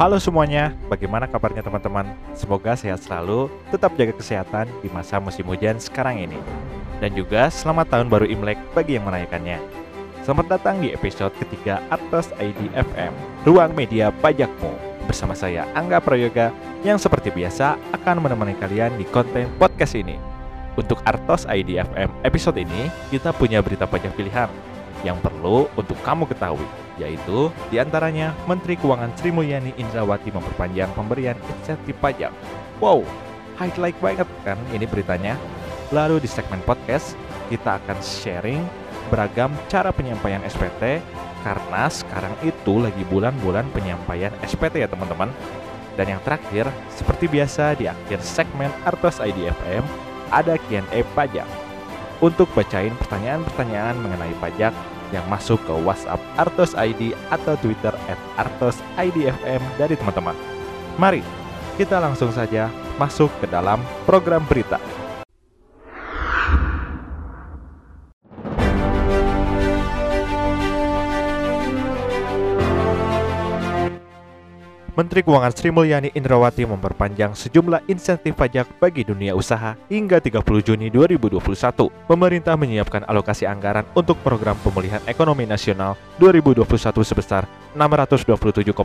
Halo semuanya, bagaimana kabarnya teman-teman? Semoga sehat selalu, tetap jaga kesehatan di masa musim hujan sekarang ini. Dan juga selamat tahun baru Imlek bagi yang merayakannya. Selamat datang di episode ketiga Artos ID FM, Ruang Media Pajakmu. Bersama saya Angga Prayoga yang seperti biasa akan menemani kalian di konten podcast ini. Untuk Artos ID FM episode ini, kita punya berita pajak pilihan yang perlu untuk kamu ketahui, yaitu di antaranya Menteri Keuangan Sri Mulyani Indrawati memperpanjang pemberian insentif pajak. Wow, highlight banget kan ini beritanya. Lalu di segmen podcast, kita akan sharing beragam cara penyampaian SPT karena sekarang itu lagi bulan-bulan penyampaian SPT ya teman-teman. Dan yang terakhir, seperti biasa di akhir segmen Artos IDFM, ada Q&A pajak untuk bacain pertanyaan-pertanyaan mengenai pajak yang masuk ke WhatsApp Artos ID atau Twitter at Artos IDFM dari teman-teman. Mari kita langsung saja masuk ke dalam program berita. Menteri Keuangan Sri Mulyani Indrawati memperpanjang sejumlah insentif pajak bagi dunia usaha hingga 30 Juni 2021. Pemerintah menyiapkan alokasi anggaran untuk program pemulihan ekonomi nasional 2021 sebesar 627,96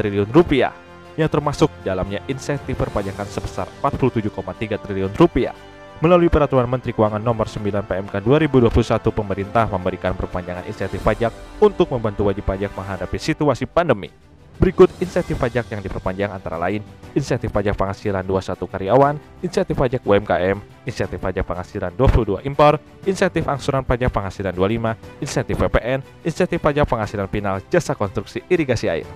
triliun rupiah yang termasuk dalamnya insentif perpajakan sebesar 47,3 triliun rupiah. Melalui Peraturan Menteri Keuangan Nomor 9 PMK 2021, pemerintah memberikan perpanjangan insentif pajak untuk membantu wajib pajak menghadapi situasi pandemi. Berikut insentif pajak yang diperpanjang antara lain insentif pajak penghasilan 21 karyawan, insentif pajak UMKM, insentif pajak penghasilan 22 impor, insentif angsuran pajak penghasilan 25, insentif PPN, insentif pajak penghasilan final jasa konstruksi irigasi air.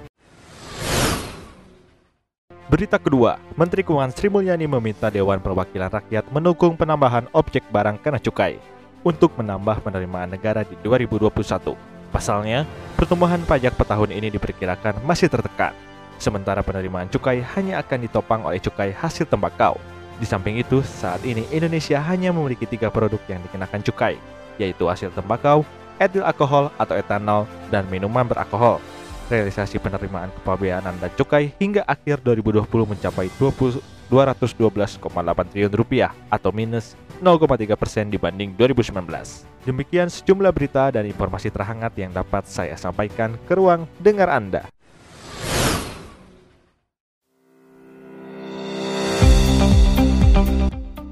Berita kedua, Menteri Keuangan Sri Mulyani meminta Dewan Perwakilan Rakyat mendukung penambahan objek barang kena cukai untuk menambah penerimaan negara di 2021. Pasalnya, pertumbuhan pajak per tahun ini diperkirakan masih tertekan, sementara penerimaan cukai hanya akan ditopang oleh cukai hasil tembakau. Di samping itu, saat ini Indonesia hanya memiliki tiga produk yang dikenakan cukai, yaitu hasil tembakau, etil alkohol atau etanol, dan minuman beralkohol. Realisasi penerimaan kepabeanan dan cukai hingga akhir 2020 mencapai 20 212,8 triliun rupiah atau minus 0,3 persen dibanding 2019. Demikian sejumlah berita dan informasi terhangat yang dapat saya sampaikan ke ruang dengar Anda.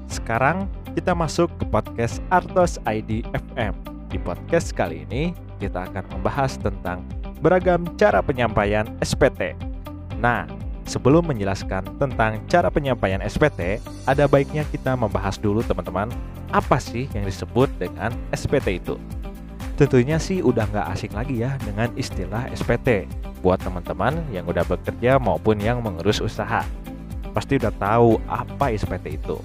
Sekarang kita masuk ke podcast Artos ID FM. Di podcast kali ini kita akan membahas tentang beragam cara penyampaian SPT. Nah, sebelum menjelaskan tentang cara penyampaian SPT, ada baiknya kita membahas dulu teman-teman, apa sih yang disebut dengan SPT itu? Tentunya sih udah nggak asing lagi ya dengan istilah SPT buat teman-teman yang udah bekerja maupun yang mengurus usaha. Pasti udah tahu apa SPT itu.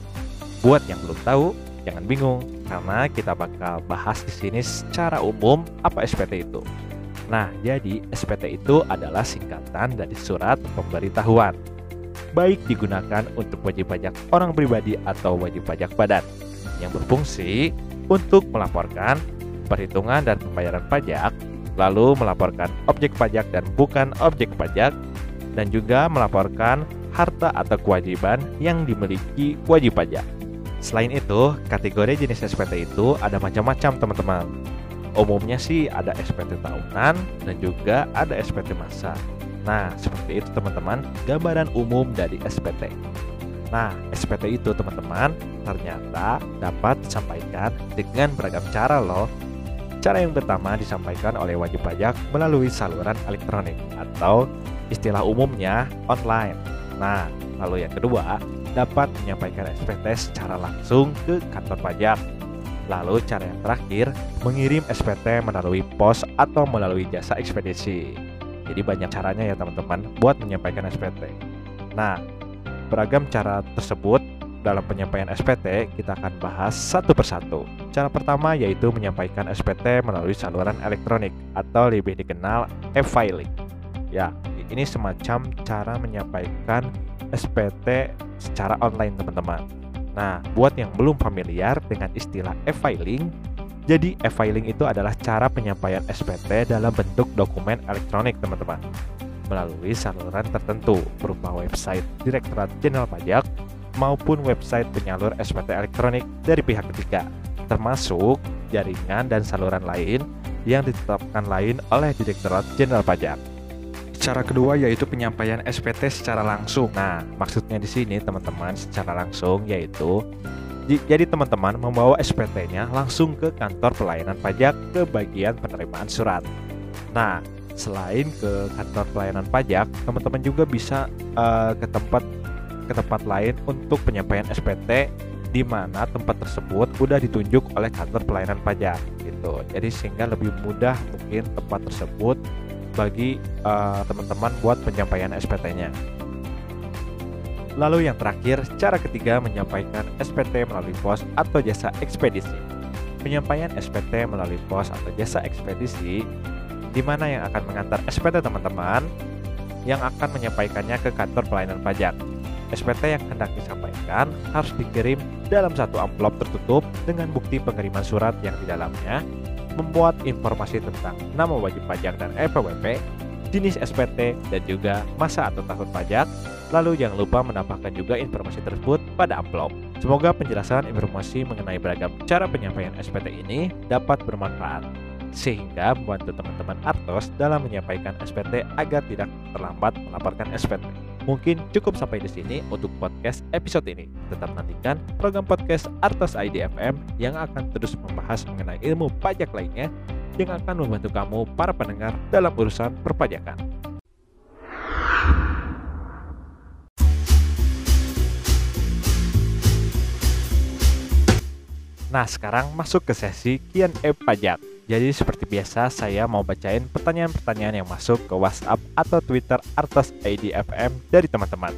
Buat yang belum tahu, jangan bingung karena kita bakal bahas di sini secara umum apa SPT itu. Nah, jadi SPT itu adalah singkatan dari surat pemberitahuan. Baik digunakan untuk wajib pajak orang pribadi atau wajib pajak badan yang berfungsi untuk melaporkan perhitungan dan pembayaran pajak, lalu melaporkan objek pajak dan bukan objek pajak, dan juga melaporkan harta atau kewajiban yang dimiliki wajib pajak. Selain itu, kategori jenis SPT itu ada macam-macam teman-teman. Umumnya sih ada SPT tahunan dan juga ada SPT masa. Nah, seperti itu teman-teman, gambaran umum dari SPT. Nah, SPT itu teman-teman ternyata dapat disampaikan dengan beragam cara loh. Cara yang pertama disampaikan oleh wajib pajak melalui saluran elektronik atau istilah umumnya online. Nah, lalu yang kedua dapat menyampaikan SPT secara langsung ke kantor pajak. Lalu cara yang terakhir mengirim SPT melalui pos atau melalui jasa ekspedisi. Jadi banyak caranya ya teman-teman buat menyampaikan SPT. Nah, beragam cara tersebut dalam penyampaian SPT kita akan bahas satu persatu. Cara pertama yaitu menyampaikan SPT melalui saluran elektronik atau lebih dikenal e-filing. Ya, ini semacam cara menyampaikan SPT secara online teman-teman. Nah, buat yang belum familiar dengan istilah e-filing, jadi e-filing itu adalah cara penyampaian SPT dalam bentuk dokumen elektronik teman-teman. melalui saluran tertentu berupa website Direktorat Jenderal Pajak maupun website penyalur SPT elektronik dari pihak ketiga, termasuk jaringan dan saluran lain yang ditetapkan lain oleh Direktorat Jenderal Pajak. Cara kedua yaitu penyampaian SPT secara langsung. Nah, maksudnya di sini teman-teman secara langsung yaitu jadi teman-teman membawa SPT-nya langsung ke kantor pelayanan pajak ke bagian penerimaan surat. Nah, selain ke kantor pelayanan pajak, teman-teman juga bisa uh, ke tempat ke tempat lain untuk penyampaian SPT di mana tempat tersebut sudah ditunjuk oleh kantor pelayanan pajak gitu. Jadi sehingga lebih mudah mungkin tempat tersebut bagi uh, teman-teman buat penyampaian SPT-nya. Lalu yang terakhir, cara ketiga menyampaikan SPT melalui pos atau jasa ekspedisi. Penyampaian SPT melalui pos atau jasa ekspedisi di mana yang akan mengantar SPT teman-teman yang akan menyampaikannya ke kantor pelayanan pajak. SPT yang hendak disampaikan harus dikirim dalam satu amplop tertutup dengan bukti pengiriman surat yang di dalamnya membuat informasi tentang nama wajib pajak dan EPWP, jenis SPT, dan juga masa atau tahun pajak, Lalu jangan lupa menambahkan juga informasi tersebut pada amplop. Semoga penjelasan informasi mengenai beragam cara penyampaian SPT ini dapat bermanfaat sehingga membantu teman-teman Artos dalam menyampaikan SPT agar tidak terlambat melaporkan SPT. Mungkin cukup sampai di sini untuk podcast episode ini. Tetap nantikan program podcast Artos IDFM yang akan terus membahas mengenai ilmu pajak lainnya yang akan membantu kamu para pendengar dalam urusan perpajakan. Nah, sekarang masuk ke sesi Q&A pajak. Jadi seperti biasa saya mau bacain pertanyaan-pertanyaan yang masuk ke WhatsApp atau Twitter Artos IDFM dari teman-teman.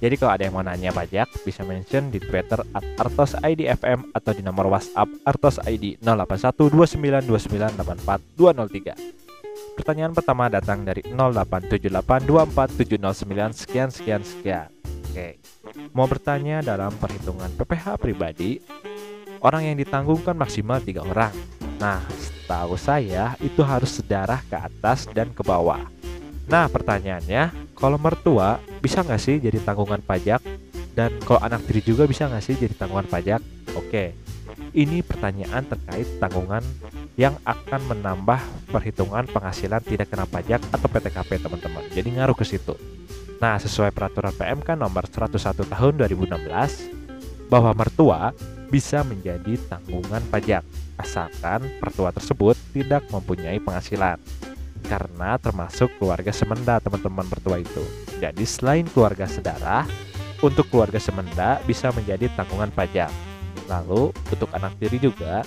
Jadi kalau ada yang mau nanya pajak, bisa mention di Twitter at Artos IDFM atau di nomor WhatsApp Artos ID 0812984203. Pertanyaan pertama datang dari 08782479 sekian sekian sekian. Oke. Mau bertanya dalam perhitungan PPH pribadi, orang yang ditanggung kan maksimal tiga orang. Nah, setahu saya itu harus sedarah ke atas dan ke bawah. Nah, pertanyaannya, kalau mertua bisa nggak sih jadi tanggungan pajak? Dan kalau anak tiri juga bisa nggak sih jadi tanggungan pajak? Oke, ini pertanyaan terkait tanggungan yang akan menambah perhitungan penghasilan tidak kena pajak atau PTKP teman-teman. Jadi ngaruh ke situ. Nah, sesuai peraturan PMK nomor 101 tahun 2016 bahwa mertua bisa menjadi tanggungan pajak asalkan pertua tersebut tidak mempunyai penghasilan karena termasuk keluarga semenda teman-teman mertua itu. Jadi selain keluarga sedara, untuk keluarga semenda bisa menjadi tanggungan pajak. Lalu untuk anak tiri juga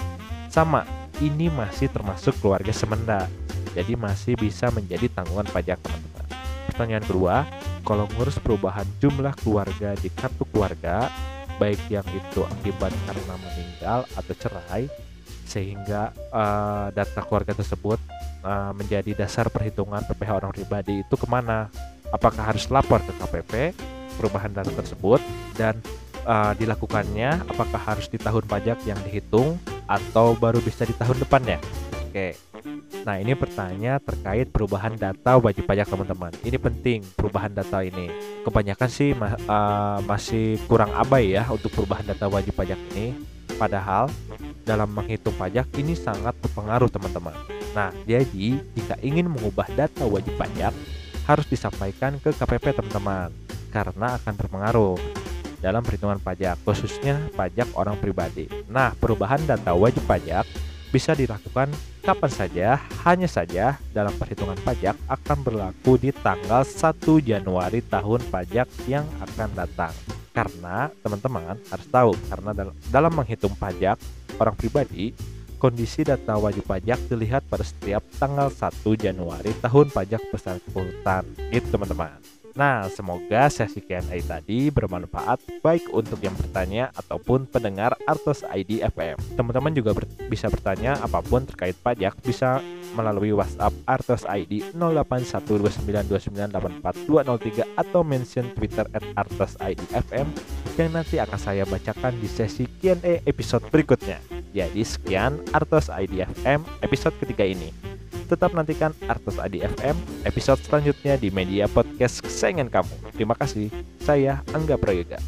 sama, ini masih termasuk keluarga semenda. Jadi masih bisa menjadi tanggungan pajak teman-teman. Pertanyaan kedua, kalau ngurus perubahan jumlah keluarga di kartu keluarga baik yang itu akibat karena meninggal atau cerai sehingga uh, data keluarga tersebut uh, menjadi dasar perhitungan PPh orang pribadi itu ke mana. Apakah harus lapor ke KPP perubahan data tersebut dan uh, dilakukannya apakah harus di tahun pajak yang dihitung atau baru bisa di tahun depannya oke Nah, ini pertanyaan terkait perubahan data wajib pajak teman-teman. Ini penting perubahan data ini. Kebanyakan sih ma uh, masih kurang abai ya untuk perubahan data wajib pajak ini. Padahal dalam menghitung pajak ini sangat berpengaruh teman-teman. Nah, jadi jika ingin mengubah data wajib pajak harus disampaikan ke KPP teman-teman karena akan berpengaruh dalam perhitungan pajak khususnya pajak orang pribadi. Nah, perubahan data wajib pajak bisa dilakukan kapan saja, hanya saja dalam perhitungan pajak akan berlaku di tanggal 1 Januari tahun pajak yang akan datang. Karena teman-teman harus tahu, karena dalam menghitung pajak orang pribadi, kondisi data wajib pajak dilihat pada setiap tanggal 1 Januari tahun pajak bersangkutan. Itu teman-teman. Nah, semoga sesi Q&A tadi bermanfaat baik untuk yang bertanya ataupun pendengar Artos ID FM. Teman-teman juga ber bisa bertanya apa pun terkait pajak bisa melalui WhatsApp Artos ID 081292984203 atau mention Twitter at Artos ID FM yang nanti akan saya bacakan di sesi Q&A episode berikutnya. Jadi sekian Artos ID FM episode ketiga ini. Tetap nantikan Artos Adi FM episode selanjutnya di media podcast kesayangan kamu. Terima kasih. Saya Angga Prayoga.